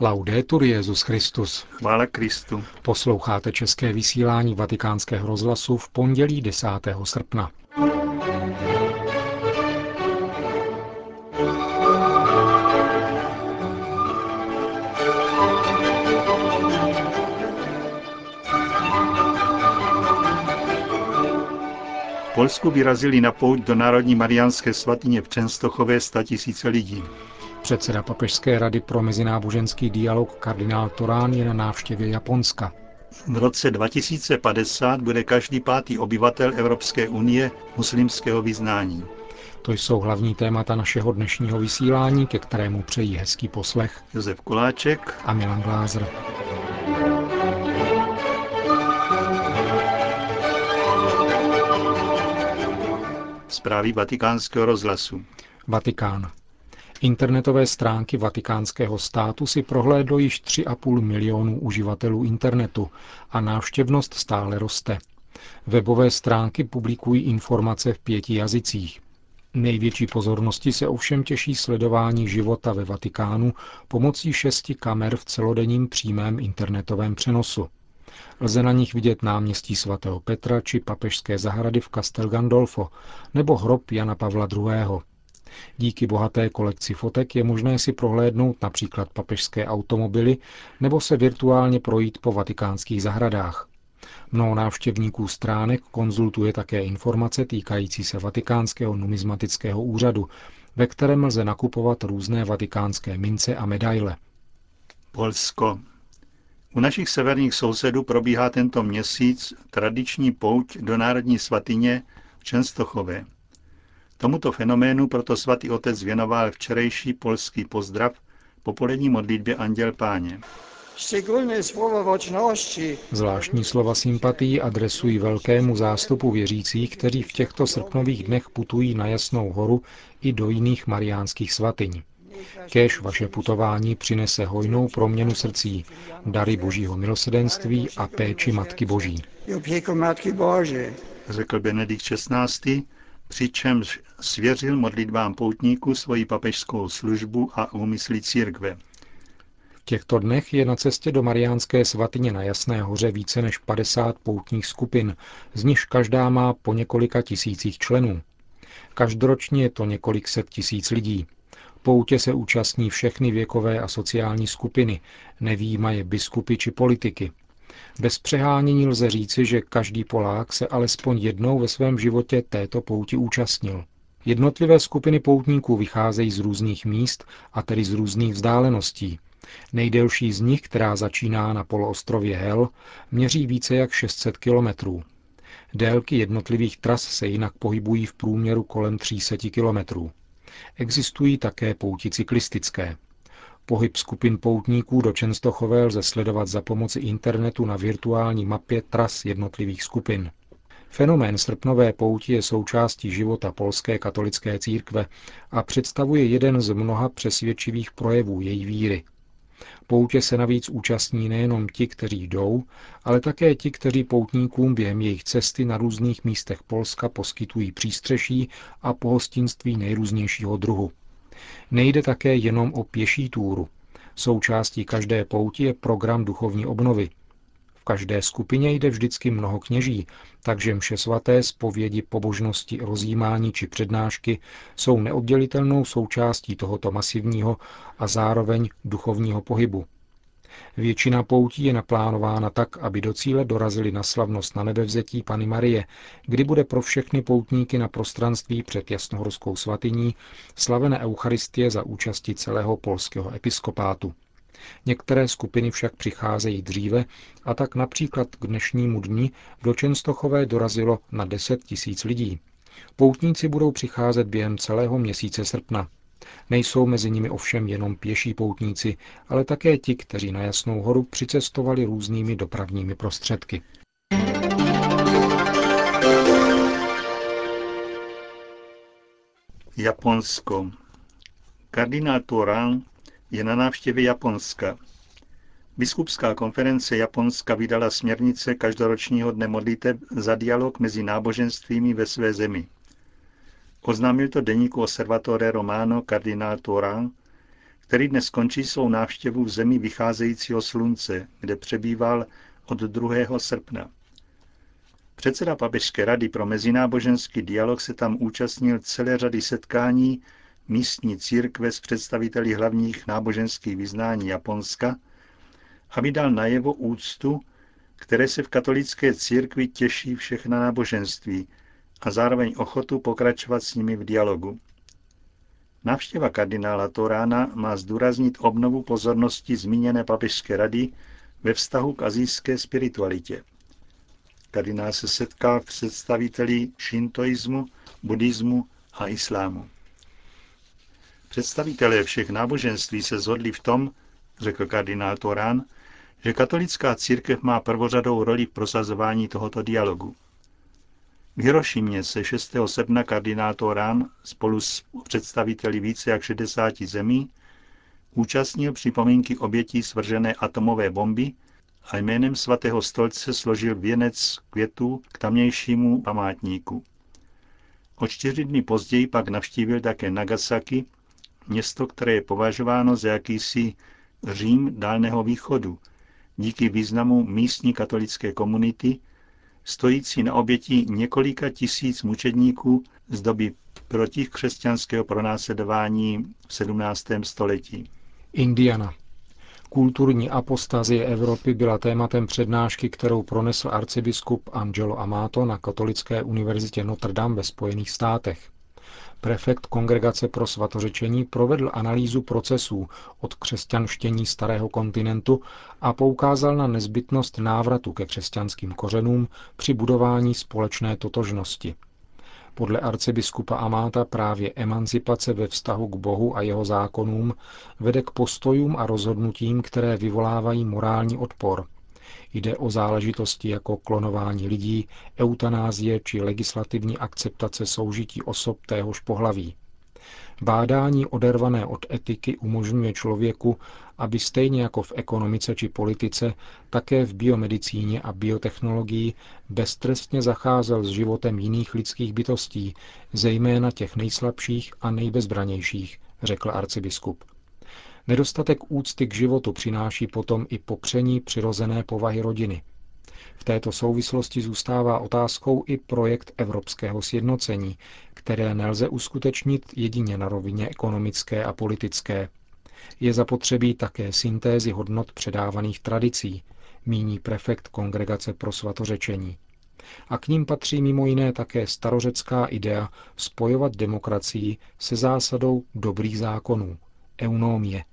Laudetur Jezus Christus. Chvála Kristu. Posloucháte české vysílání Vatikánského rozhlasu v pondělí 10. srpna. V Polsku vyrazili na pouť do Národní mariánské svatyně v Čenstochově tisíce lidí. Předseda Papežské rady pro mezináboženský dialog kardinál Torán je na návštěvě Japonska. V roce 2050 bude každý pátý obyvatel Evropské unie muslimského vyznání. To jsou hlavní témata našeho dnešního vysílání, ke kterému přejí hezký poslech Josef Koláček a Milan Glázer. Zprávy vatikánského rozhlasu. Vatikán. Internetové stránky vatikánského státu si prohlédlo již 3,5 milionů uživatelů internetu a návštěvnost stále roste. Webové stránky publikují informace v pěti jazycích. Největší pozornosti se ovšem těší sledování života ve Vatikánu pomocí šesti kamer v celodenním přímém internetovém přenosu. Lze na nich vidět náměstí svatého Petra či papežské zahrady v Castel Gandolfo nebo hrob Jana Pavla II. Díky bohaté kolekci fotek je možné si prohlédnout například papežské automobily nebo se virtuálně projít po vatikánských zahradách. Mnoho návštěvníků stránek konzultuje také informace týkající se vatikánského numizmatického úřadu, ve kterém lze nakupovat různé vatikánské mince a medaile. Polsko. U našich severních sousedů probíhá tento měsíc tradiční pouť do Národní svatyně v Čenstochově. Tomuto fenoménu proto svatý otec věnoval včerejší polský pozdrav po polední modlitbě Anděl Páně. Zvláštní slova sympatii adresují velkému zástupu věřících, kteří v těchto srpnových dnech putují na Jasnou horu i do jiných mariánských svatyň. Kéž vaše putování přinese hojnou proměnu srdcí, dary božího milosedenství a péči Matky Boží. Řekl Benedikt XVI přičemž svěřil modlitbám poutníků svoji papežskou službu a úmysly církve. V těchto dnech je na cestě do Mariánské svatyně na Jasné hoře více než 50 poutních skupin, z nichž každá má po několika tisících členů. Každoročně je to několik set tisíc lidí. Poutě se účastní všechny věkové a sociální skupiny, nevýjímaje biskupy či politiky. Bez přehánění lze říci, že každý Polák se alespoň jednou ve svém životě této pouti účastnil. Jednotlivé skupiny poutníků vycházejí z různých míst, a tedy z různých vzdáleností. Nejdelší z nich, která začíná na poloostrově Hel, měří více jak 600 kilometrů. Délky jednotlivých tras se jinak pohybují v průměru kolem 300 kilometrů. Existují také pouti cyklistické. Pohyb skupin poutníků do Čenstochové lze sledovat za pomoci internetu na virtuální mapě tras jednotlivých skupin. Fenomén srpnové pouti je součástí života polské katolické církve a představuje jeden z mnoha přesvědčivých projevů její víry. Poutě se navíc účastní nejenom ti, kteří jdou, ale také ti, kteří poutníkům během jejich cesty na různých místech Polska poskytují přístřeší a pohostinství nejrůznějšího druhu. Nejde také jenom o pěší túru. Součástí každé pouti je program duchovní obnovy. V každé skupině jde vždycky mnoho kněží, takže mše svaté, zpovědi, pobožnosti, rozjímání či přednášky jsou neoddělitelnou součástí tohoto masivního a zároveň duchovního pohybu. Většina poutí je naplánována tak, aby do cíle dorazili na slavnost na nebevzetí Pany Marie, kdy bude pro všechny poutníky na prostranství před jasnohorskou svatyní slavené Eucharistie za účasti celého polského episkopátu. Některé skupiny však přicházejí dříve a tak například k dnešnímu dni do Čenstochové dorazilo na 10 tisíc lidí. Poutníci budou přicházet během celého měsíce srpna. Nejsou mezi nimi ovšem jenom pěší poutníci, ale také ti, kteří na Jasnou horu přicestovali různými dopravními prostředky. Japonsko. Kardinál Turan je na návštěvě Japonska. Biskupská konference Japonska vydala směrnice každoročního dne modliteb za dialog mezi náboženstvími ve své zemi. Oznámil to deníku Osservatore Romano kardinál Turan, který dnes končí svou návštěvu v zemi vycházejícího slunce, kde přebýval od 2. srpna. Předseda Papežské rady pro mezináboženský dialog se tam účastnil celé řady setkání místní církve s představiteli hlavních náboženských vyznání Japonska, aby dal najevo úctu, které se v katolické církvi těší všechna náboženství a zároveň ochotu pokračovat s nimi v dialogu. Návštěva kardinála Torána má zdůraznit obnovu pozornosti zmíněné papežské rady ve vztahu k azijské spiritualitě. Kardinál se setká v představiteli šintoismu, buddhismu a islámu. Představitelé všech náboženství se zhodli v tom, řekl kardinál Torán, že katolická církev má prvořadou roli v prosazování tohoto dialogu. V Hirošimě se 6. srpna kardinál Torán spolu s představiteli více jak 60 zemí účastnil připomínky obětí svržené atomové bomby a jménem svatého stolce složil věnec květů k tamnějšímu památníku. O čtyři dny později pak navštívil také Nagasaki, město, které je považováno za jakýsi Řím Dálného východu, díky významu místní katolické komunity, stojící na oběti několika tisíc mučedníků z doby protikřesťanského pronásledování v 17. století. Indiana. Kulturní apostazie Evropy byla tématem přednášky, kterou pronesl arcibiskup Angelo Amato na Katolické univerzitě Notre Dame ve Spojených státech. Prefekt Kongregace pro svatořečení provedl analýzu procesů od křesťanštění starého kontinentu a poukázal na nezbytnost návratu ke křesťanským kořenům při budování společné totožnosti. Podle arcibiskupa Amáta právě emancipace ve vztahu k Bohu a jeho zákonům vede k postojům a rozhodnutím, které vyvolávají morální odpor – Jde o záležitosti jako klonování lidí, eutanázie či legislativní akceptace soužití osob téhož pohlaví. Bádání odervané od etiky umožňuje člověku, aby stejně jako v ekonomice či politice, také v biomedicíně a biotechnologii beztrestně zacházel s životem jiných lidských bytostí, zejména těch nejslabších a nejbezbranějších, řekl arcibiskup. Nedostatek úcty k životu přináší potom i popření přirozené povahy rodiny. V této souvislosti zůstává otázkou i projekt evropského sjednocení, které nelze uskutečnit jedině na rovině ekonomické a politické. Je zapotřebí také syntézy hodnot předávaných tradicí, míní prefekt Kongregace pro svatořečení. A k ním patří mimo jiné také starořecká idea spojovat demokracii se zásadou dobrých zákonů, eunomie,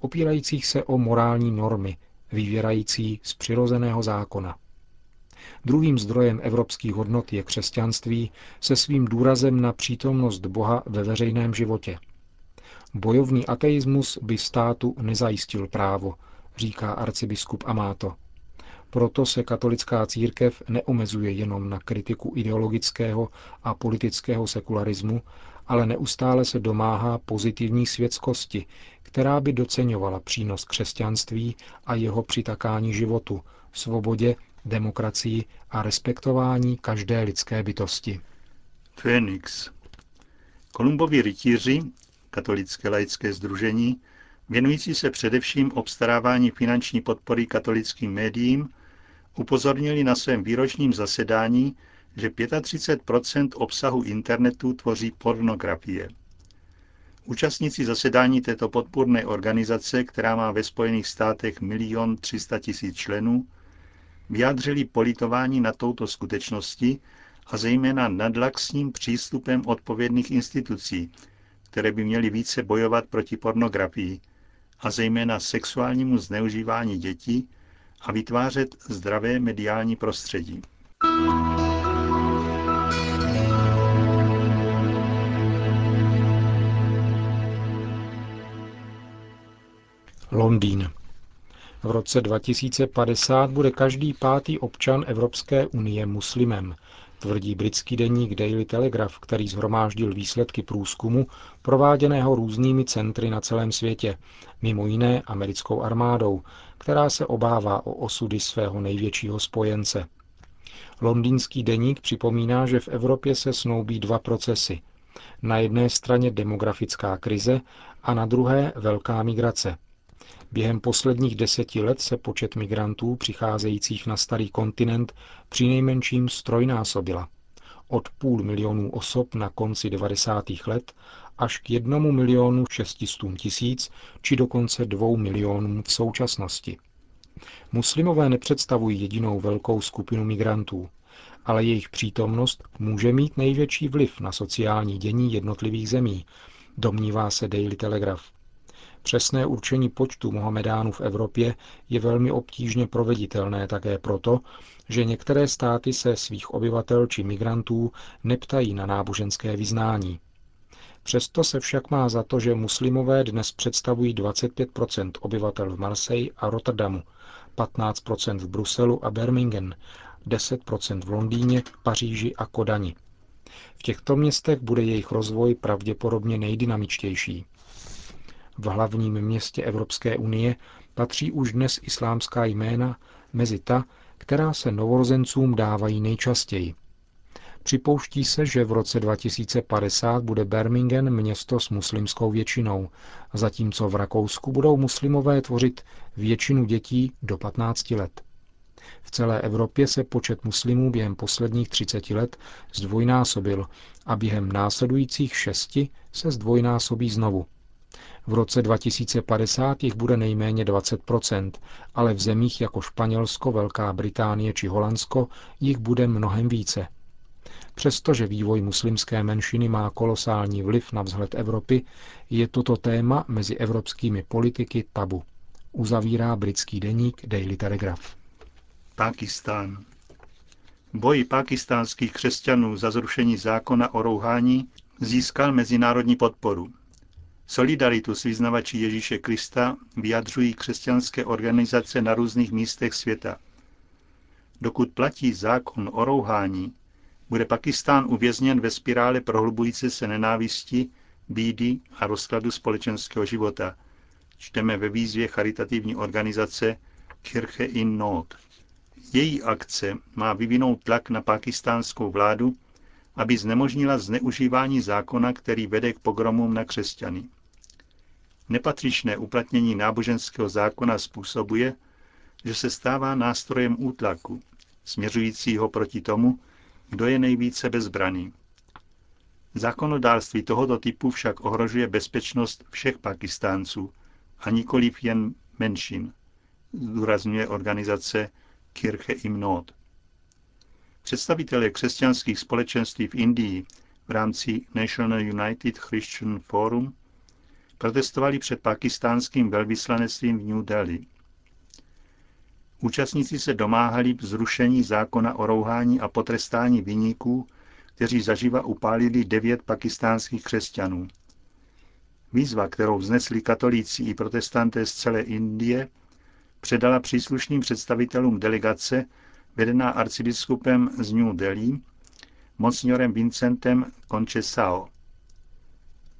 opírajících se o morální normy, vyvěrající z přirozeného zákona. Druhým zdrojem evropských hodnot je křesťanství se svým důrazem na přítomnost Boha ve veřejném životě. Bojovný ateismus by státu nezajistil právo, říká arcibiskup Amato. Proto se katolická církev neomezuje jenom na kritiku ideologického a politického sekularismu, ale neustále se domáhá pozitivní světskosti, která by doceňovala přínos křesťanství a jeho přitakání životu, svobodě, demokracii a respektování každé lidské bytosti. Phoenix. Kolumbovi rytíři, katolické laické združení, věnující se především obstarávání finanční podpory katolickým médiím, upozornili na svém výročním zasedání, že 35% obsahu internetu tvoří pornografie. Účastníci zasedání této podpůrné organizace, která má ve Spojených státech milion 300 tisíc členů, vyjádřili politování na touto skutečnosti a zejména nadlaxním přístupem odpovědných institucí, které by měly více bojovat proti pornografii a zejména sexuálnímu zneužívání dětí a vytvářet zdravé mediální prostředí. Londýn. V roce 2050 bude každý pátý občan Evropské unie muslimem, tvrdí britský deník Daily Telegraph, který zhromáždil výsledky průzkumu prováděného různými centry na celém světě, mimo jiné americkou armádou, která se obává o osudy svého největšího spojence. Londýnský deník připomíná, že v Evropě se snoubí dva procesy. Na jedné straně demografická krize a na druhé velká migrace. Během posledních deseti let se počet migrantů přicházejících na starý kontinent při nejmenším strojnásobila. Od půl milionů osob na konci 90. let až k jednomu milionu šestistům tisíc či dokonce dvou milionům v současnosti. Muslimové nepředstavují jedinou velkou skupinu migrantů, ale jejich přítomnost může mít největší vliv na sociální dění jednotlivých zemí, domnívá se Daily Telegraph. Přesné určení počtu Mohamedánů v Evropě je velmi obtížně proveditelné také proto, že některé státy se svých obyvatel či migrantů neptají na náboženské vyznání. Přesto se však má za to, že muslimové dnes představují 25 obyvatel v Marseille a Rotterdamu, 15% v Bruselu a Birmingham, 10% v Londýně, Paříži a Kodani. V těchto městech bude jejich rozvoj pravděpodobně nejdynamičtější. V hlavním městě Evropské unie patří už dnes islámská jména mezi ta, která se novorozencům dávají nejčastěji. Připouští se, že v roce 2050 bude Birmingham město s muslimskou většinou, zatímco v Rakousku budou muslimové tvořit většinu dětí do 15 let. V celé Evropě se počet muslimů během posledních 30 let zdvojnásobil a během následujících šesti se zdvojnásobí znovu. V roce 2050 jich bude nejméně 20% ale v zemích jako Španělsko, Velká Británie či Holandsko jich bude mnohem více. Přestože vývoj muslimské menšiny má kolosální vliv na vzhled Evropy, je toto téma mezi evropskými politiky tabu. Uzavírá britský deník Daily Telegraph. Pakistán. Boj pakistánských křesťanů za zrušení zákona o rouhání získal mezinárodní podporu. Solidaritu s vyznavači Ježíše Krista vyjadřují křesťanské organizace na různých místech světa. Dokud platí zákon o rouhání, bude Pakistán uvězněn ve spirále prohlubující se nenávisti, bídy a rozkladu společenského života. Čteme ve výzvě charitativní organizace Kirche in Not. Její akce má vyvinout tlak na pakistánskou vládu, aby znemožnila zneužívání zákona, který vede k pogromům na křesťany. Nepatřičné uplatnění náboženského zákona způsobuje, že se stává nástrojem útlaku, směřujícího proti tomu, kdo je nejvíce bezbraný. Zákonodárství tohoto typu však ohrožuje bezpečnost všech Pakistánců a nikoliv jen menšin, zdůrazňuje organizace Kirche im Not. Představitelé křesťanských společenství v Indii v rámci National United Christian Forum protestovali před pakistánským velvyslanectvím v New Delhi. Účastníci se domáhali zrušení zákona o rouhání a potrestání vyníků, kteří zaživa upálili devět pakistánských křesťanů. Výzva, kterou vznesli katolíci i protestanté z celé Indie, předala příslušným představitelům delegace vedená arcibiskupem z New Delhi, mocňorem Vincentem Conchesao.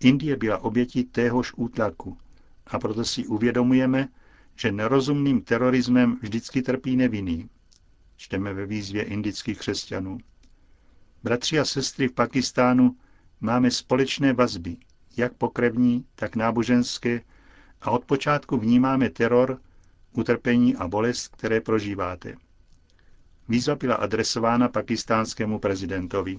Indie byla obětí téhož útlaku a proto si uvědomujeme, že nerozumným terorismem vždycky trpí nevinný. Čteme ve výzvě indických křesťanů. Bratři a sestry v Pakistánu máme společné vazby, jak pokrevní, tak náboženské, a od počátku vnímáme teror, utrpení a bolest, které prožíváte. Výzva byla adresována pakistánskému prezidentovi.